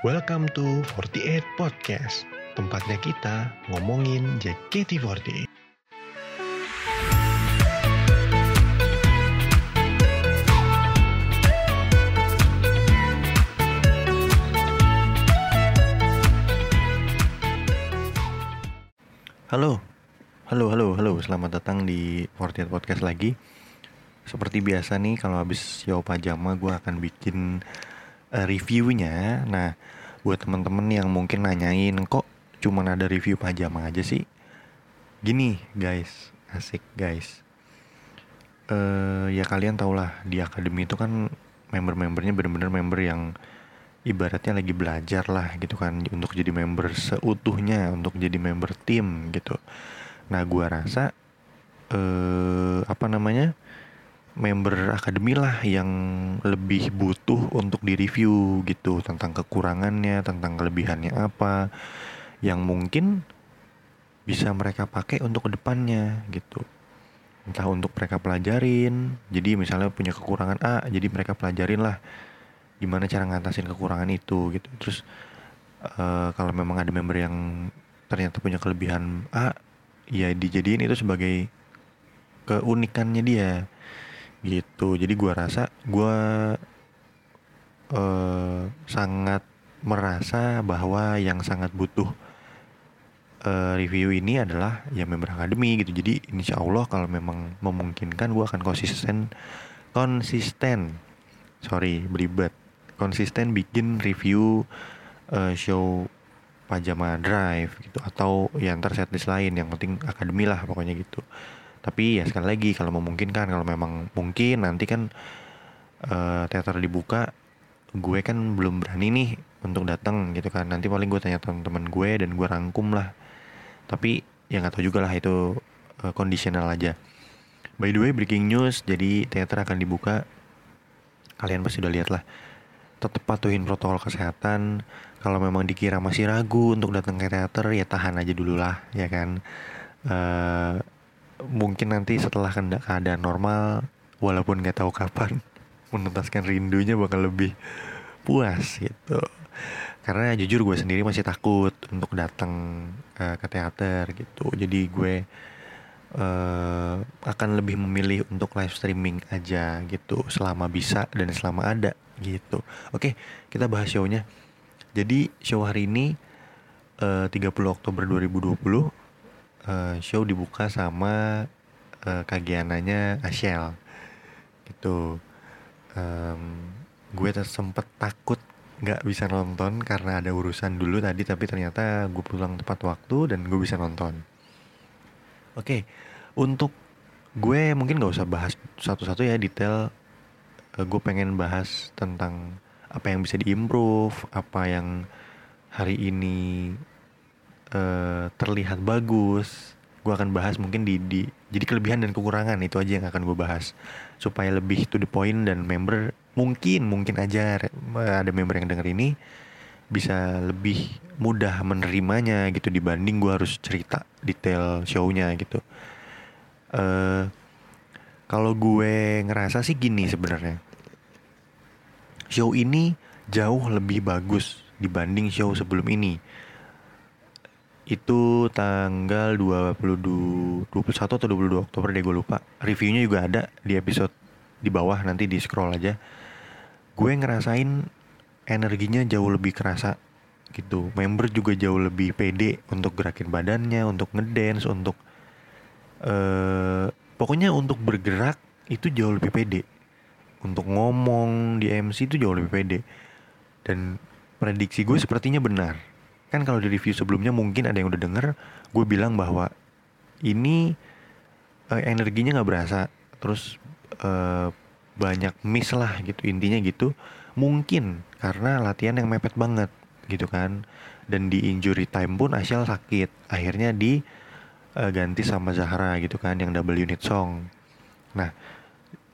Welcome to 48 Podcast, tempatnya kita ngomongin JKT48. Halo, halo, halo, halo. Selamat datang di 48 Podcast lagi. Seperti biasa nih, kalau habis show pajama, gue akan bikin uh, reviewnya. Nah, buat temen-temen yang mungkin nanyain, kok cuman ada review pajama aja sih? Gini, guys, asik guys. Uh, ya kalian tau lah di akademi itu kan member-membernya bener-bener member yang ibaratnya lagi belajar lah gitu kan untuk jadi member seutuhnya untuk jadi member tim gitu nah gua rasa eh apa namanya member akademi lah yang lebih butuh untuk direview gitu. Tentang kekurangannya tentang kelebihannya apa yang mungkin bisa mereka pakai untuk ke depannya gitu. Entah untuk mereka pelajarin jadi misalnya punya kekurangan A jadi mereka pelajarin lah gimana cara ngatasin kekurangan itu gitu. Terus uh, kalau memang ada member yang ternyata punya kelebihan A ya dijadiin itu sebagai keunikannya dia gitu. Jadi gua rasa gua uh, sangat merasa bahwa yang sangat butuh uh, review ini adalah ya member akademi gitu. Jadi insya Allah kalau memang memungkinkan gua akan konsisten konsisten sorry beribet konsisten bikin review uh, show Pajama Drive gitu atau ya ntar lain yang penting akademi lah pokoknya gitu tapi ya sekali lagi kalau memungkinkan kalau memang mungkin nanti kan uh, teater dibuka gue kan belum berani nih untuk datang gitu kan. Nanti paling gue tanya teman-teman gue dan gue rangkum lah. Tapi ya nggak tahu juga lah itu uh, conditional aja. By the way breaking news jadi teater akan dibuka. Kalian pasti udah lihat lah. Tetap patuhin protokol kesehatan. Kalau memang dikira masih ragu untuk datang ke teater ya tahan aja dulu lah ya kan? Uh, mungkin nanti setelah keadaan normal walaupun nggak tahu kapan menuntaskan rindunya bakal lebih puas gitu karena jujur gue sendiri masih takut untuk datang uh, ke teater gitu jadi gue uh, akan lebih memilih untuk live streaming aja gitu selama bisa dan selama ada gitu. Oke, kita bahas show-nya. Jadi show hari ini eh, uh, 30 Oktober 2020 uh, show dibuka sama uh, Kagiananya Ashel. Gitu. Um, gue sempet takut nggak bisa nonton karena ada urusan dulu tadi tapi ternyata gue pulang tepat waktu dan gue bisa nonton. Oke, untuk gue mungkin nggak usah bahas satu-satu ya detail uh, gue pengen bahas tentang apa yang bisa diimprove, apa yang hari ini uh, terlihat bagus. Gue akan bahas mungkin di, di jadi kelebihan dan kekurangan itu aja yang akan gue bahas supaya lebih to the point dan member mungkin mungkin aja ada member yang denger ini bisa lebih mudah menerimanya gitu dibanding gue harus cerita detail shownya gitu. Uh, kalau gue ngerasa sih gini sebenarnya. Show ini jauh lebih bagus dibanding show sebelum ini. Itu tanggal 22 21 atau 22 Oktober deh gue lupa. Reviewnya juga ada di episode di bawah nanti di scroll aja. Gue ngerasain energinya jauh lebih kerasa gitu. Member juga jauh lebih pede untuk gerakin badannya, untuk ngedance, untuk uh, pokoknya untuk bergerak itu jauh lebih pede untuk ngomong di MC itu jauh lebih pede dan prediksi gue sepertinya benar kan kalau di review sebelumnya mungkin ada yang udah denger gue bilang bahwa ini uh, energinya nggak berasa terus uh, banyak miss lah gitu intinya gitu mungkin karena latihan yang mepet banget gitu kan dan di injury time pun Asyal sakit akhirnya di uh, ganti sama Zahra gitu kan yang double unit song. Nah,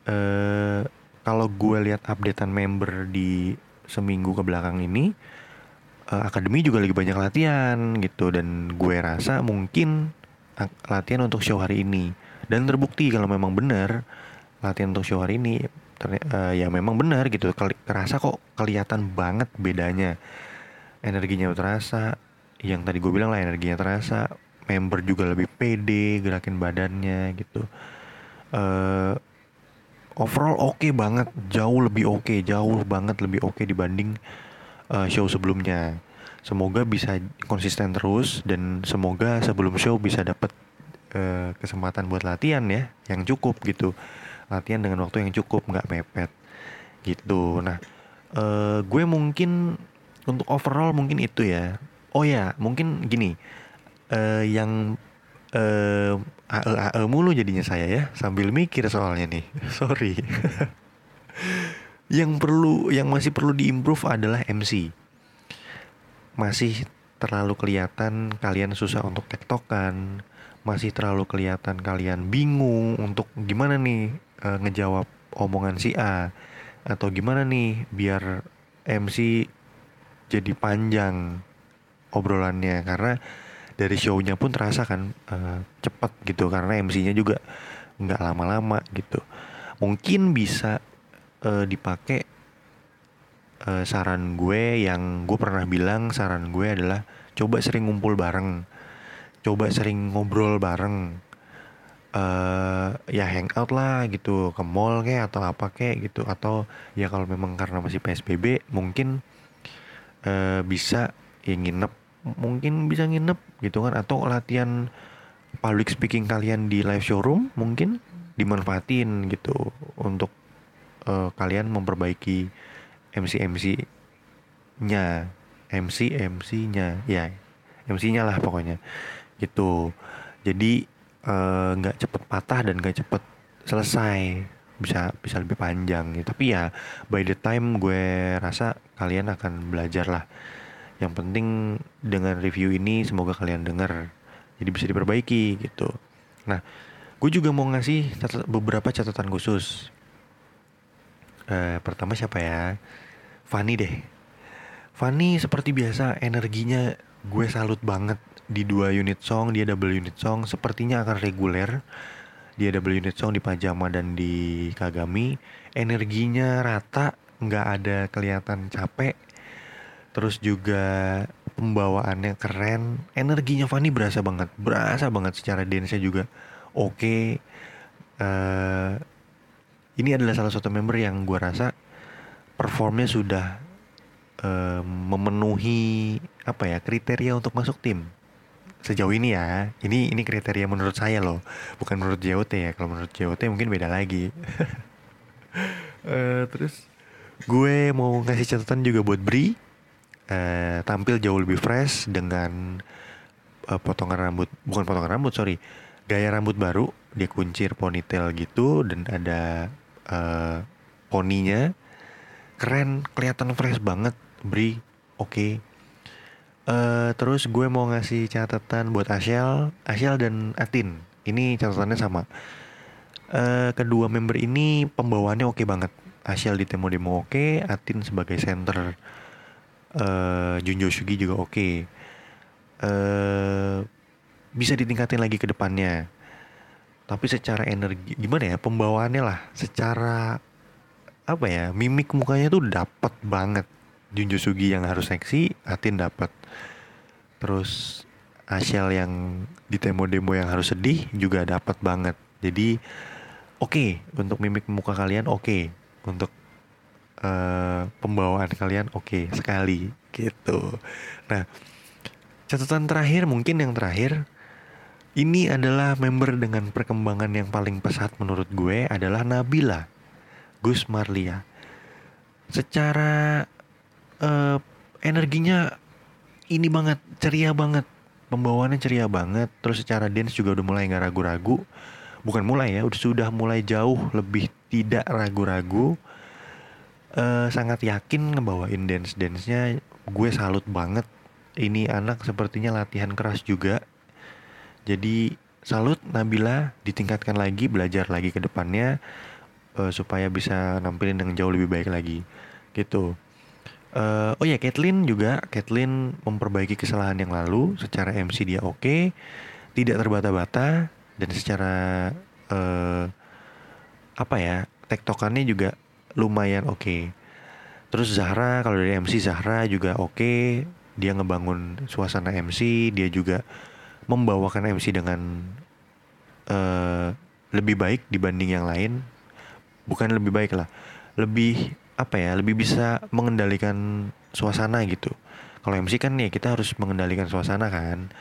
uh, kalau gue lihat updatean member di seminggu ke belakang ini, uh, akademi juga lagi banyak latihan gitu dan gue rasa mungkin latihan untuk show hari ini. Dan terbukti kalau memang benar latihan untuk show hari ini uh, ya memang benar gitu. Kerasa kok kelihatan banget bedanya. Energinya terasa yang tadi gue bilang lah energinya terasa member juga lebih pede gerakin badannya gitu. Uh, overall oke okay banget jauh lebih oke okay, jauh banget lebih oke okay dibanding uh, show sebelumnya. Semoga bisa konsisten terus dan semoga sebelum show bisa dapat uh, kesempatan buat latihan ya yang cukup gitu. Latihan dengan waktu yang cukup nggak mepet gitu. Nah uh, gue mungkin untuk overall mungkin itu ya. Oh ya mungkin gini uh, yang uh, ae ae mulu jadinya saya ya sambil mikir soalnya nih. Sorry yang perlu yang masih perlu diimprove adalah MC masih terlalu kelihatan kalian susah untuk tektokan masih terlalu kelihatan kalian bingung untuk gimana nih uh, ngejawab omongan si A atau gimana nih biar MC jadi panjang obrolannya. Karena dari shownya pun terasa kan uh, cepet gitu karena MC-nya juga nggak lama-lama gitu. Mungkin bisa uh, dipakai uh, saran gue yang gue pernah bilang saran gue adalah coba sering ngumpul bareng. Coba sering ngobrol bareng. Uh, ya hangout lah gitu ke mall kayak atau apa kayak gitu. Atau ya kalau memang karena masih psbb mungkin uh, bisa ya nginep. Mungkin bisa nginep gitu kan. Atau latihan public speaking kalian di live showroom mungkin dimanfaatin gitu untuk uh, kalian memperbaiki MC MC nya MC MC nya ya MC nya lah pokoknya. Gitu. Jadi eh, nggak uh, cepet patah dan nggak cepet selesai. Bisa bisa lebih panjang gitu. Tapi ya by the time gue rasa kalian akan belajar lah. Yang penting dengan review ini semoga kalian dengar jadi bisa diperbaiki gitu. Nah gue juga mau ngasih catat, beberapa catatan khusus uh, pertama siapa ya? Fanny deh. Fanny seperti biasa energinya gue salut banget. Di dua unit song dia double unit song sepertinya akan reguler. Dia double unit song di Pajama dan di Kagami. Energinya rata nggak ada kelihatan capek. Terus juga pembawaannya keren. Energinya Fanny berasa banget berasa banget secara dance juga oke. Okay. eh, ini adalah salah satu member yang gue rasa performnya sudah uh, memenuhi apa ya kriteria untuk masuk tim. Sejauh ini ya ini ini kriteria menurut saya loh. Bukan menurut JOT ya kalau menurut JOT mungkin beda lagi. Uh, terus gue mau ngasih catatan juga buat Bri. Eh, tampil jauh lebih fresh dengan eh, potongan rambut bukan potongan rambut sorry gaya rambut baru. Dia kuncir ponytail gitu dan ada eh, poninya keren kelihatan fresh banget Bri oke okay. Uh, terus gue mau ngasih catatan buat Ashel, Ashel dan Atin. Ini catatannya sama. Uh, kedua member ini pembawaannya oke okay banget. Ashel di demo demo oke, okay, Atin sebagai center uh, Junjo Sugi juga oke okay. uh, eh, bisa ditingkatin lagi ke depannya tapi secara energi gimana ya pembawaannya lah secara apa ya mimik mukanya tuh dapat banget Junjo Sugi yang harus seksi Atin dapat terus Ashel yang di demo-demo yang harus sedih juga dapat banget jadi oke okay, untuk mimik muka kalian oke okay. untuk uh, pembawaan kalian oke okay, sekali gitu. Nah, catatan terakhir mungkin yang terakhir ini adalah member dengan perkembangan yang paling pesat menurut gue adalah Nabila Gus Marlia. Secara uh, energinya ini banget, ceria banget. Pembawaannya ceria banget. Terus secara dance juga udah mulai nggak ragu-ragu. Bukan mulai ya, udah sudah mulai jauh lebih tidak ragu-ragu uh, sangat yakin ngebawain dance dance nya gue salut banget ini anak sepertinya latihan keras juga jadi salut Nabila. Ditingkatkan lagi belajar lagi ke depannya uh, supaya bisa nampilin dengan jauh lebih baik lagi. Gitu. Uh, oh ya Kathleen juga. Kathleen memperbaiki kesalahan yang lalu. Secara MC dia oke. Okay, tidak terbata-bata. Dan secara uh, apa ya tektokannya juga lumayan oke. Okay. terus Zahra kalau dari MC Zahra juga oke. Okay. dia ngebangun suasana MC dia juga membawakan MC dengan uh, lebih baik dibanding yang lain. Bukan lebih baik lah lebih apa ya lebih bisa mengendalikan suasana gitu. Kalau MC kan ya kita harus mengendalikan suasana kan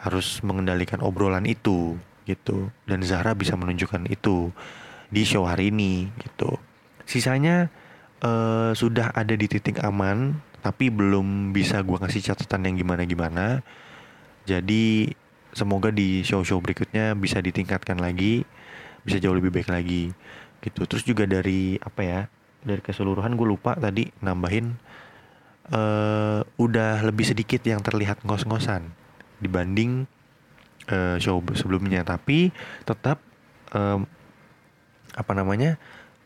harus mengendalikan obrolan itu gitu. Dan Zahra bisa menunjukkan itu di show hari ini gitu. Sisanya uh, sudah ada di titik aman tapi belum bisa gue kasih catatan yang gimana gimana jadi semoga di show-show berikutnya bisa ditingkatkan lagi bisa jauh lebih baik lagi gitu. Terus juga dari apa ya dari keseluruhan gue lupa tadi nambahin uh, udah lebih sedikit yang terlihat ngos-ngosan dibanding uh, show sebelumnya. Tapi tetap um, apa namanya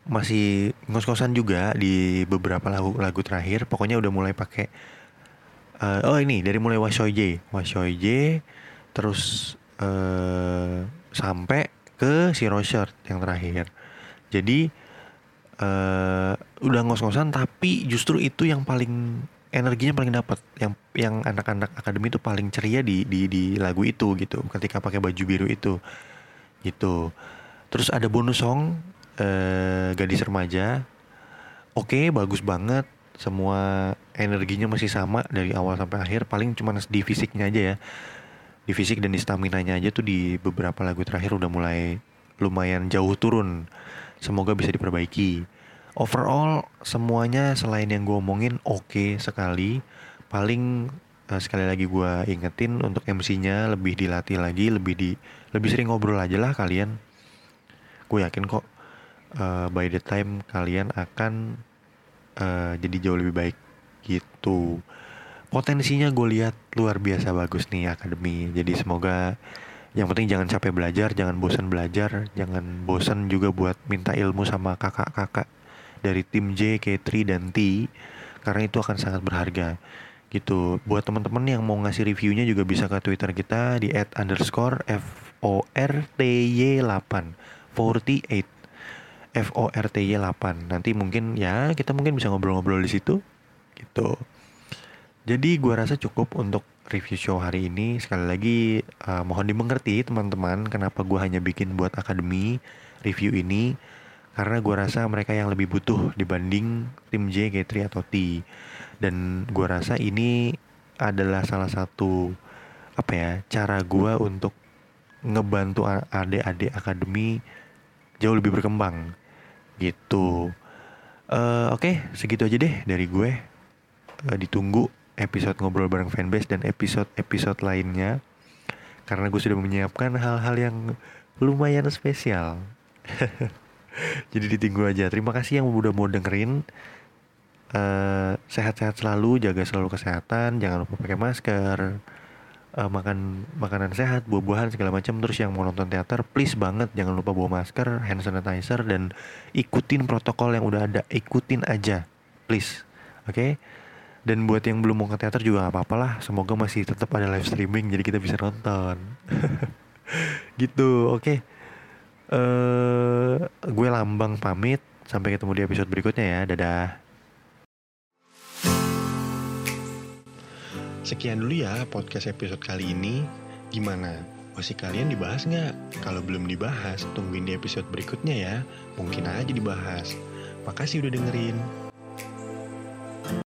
masih ngos-ngosan juga di beberapa lagu lagu terakhir. Pokoknya udah mulai pakai uh, oh ini dari mulai Washoije Washoije terus uh, sampai ke si Roger yang terakhir. Jadi uh, udah ngos-ngosan tapi justru itu yang paling energinya paling dapat yang yang anak-anak akademi itu paling ceria di di di lagu itu gitu ketika pakai baju biru itu. Gitu. Terus ada bonus song uh, gadis remaja. Oke okay, bagus banget. Semua energinya masih sama dari awal sampai akhir. Paling cuma di fisiknya aja ya di fisik dan di stamina nya aja tuh di beberapa lagu terakhir udah mulai lumayan jauh turun. Semoga bisa diperbaiki. Overall semuanya selain yang gue omongin oke okay sekali. Paling uh, sekali lagi gue ingetin untuk MC-nya lebih dilatih lagi, lebih di lebih sering ngobrol aja lah kalian. Gue yakin kok uh, by the time kalian akan uh, jadi jauh lebih baik gitu potensinya gue lihat luar biasa bagus nih akademi. Jadi semoga yang penting jangan capek belajar jangan bosan belajar jangan bosan juga buat minta ilmu sama kakak-kakak dari tim J, K3 dan T karena itu akan sangat berharga. Gitu. Buat teman-teman yang mau ngasih reviewnya juga bisa ke Twitter kita di at underscore f o r t y 8 48 f o r t y 8 nanti mungkin ya kita mungkin bisa ngobrol-ngobrol di situ. Gitu jadi gue rasa cukup untuk review show hari ini. Sekali lagi uh, mohon dimengerti teman-teman kenapa gue hanya bikin buat akademi review ini. Karena gue rasa mereka yang lebih butuh dibanding tim J, G3 atau T. Dan gue rasa ini adalah salah satu apa ya cara gue untuk ngebantu adik-adik akademi jauh lebih berkembang gitu. Uh, Oke, okay, segitu aja deh dari gue. Uh, ditunggu episode ngobrol bareng fanbase dan episode-episode lainnya karena gue sudah menyiapkan hal-hal yang lumayan spesial. Jadi ditunggu aja. Terima kasih yang udah mau dengerin. sehat sehat-sehat selalu, jaga selalu kesehatan, jangan lupa pakai masker, uh, makan makanan sehat, buah-buahan segala macam. Terus yang mau nonton teater, please banget jangan lupa bawa masker, hand sanitizer dan ikutin protokol yang udah ada. Ikutin aja, please. Oke. Okay? Dan buat yang belum mau ke teater juga gak apa-apa lah. Semoga masih tetap ada live streaming jadi kita bisa nonton. gitu, oke. Okay. Uh, eh, gue Lambang pamit. Sampai ketemu di episode berikutnya ya. Dadah. Sekian dulu ya podcast episode kali ini. Gimana? Masih kalian dibahas nggak? Kalau belum dibahas, tungguin di episode berikutnya ya. Mungkin aja dibahas. Makasih udah dengerin.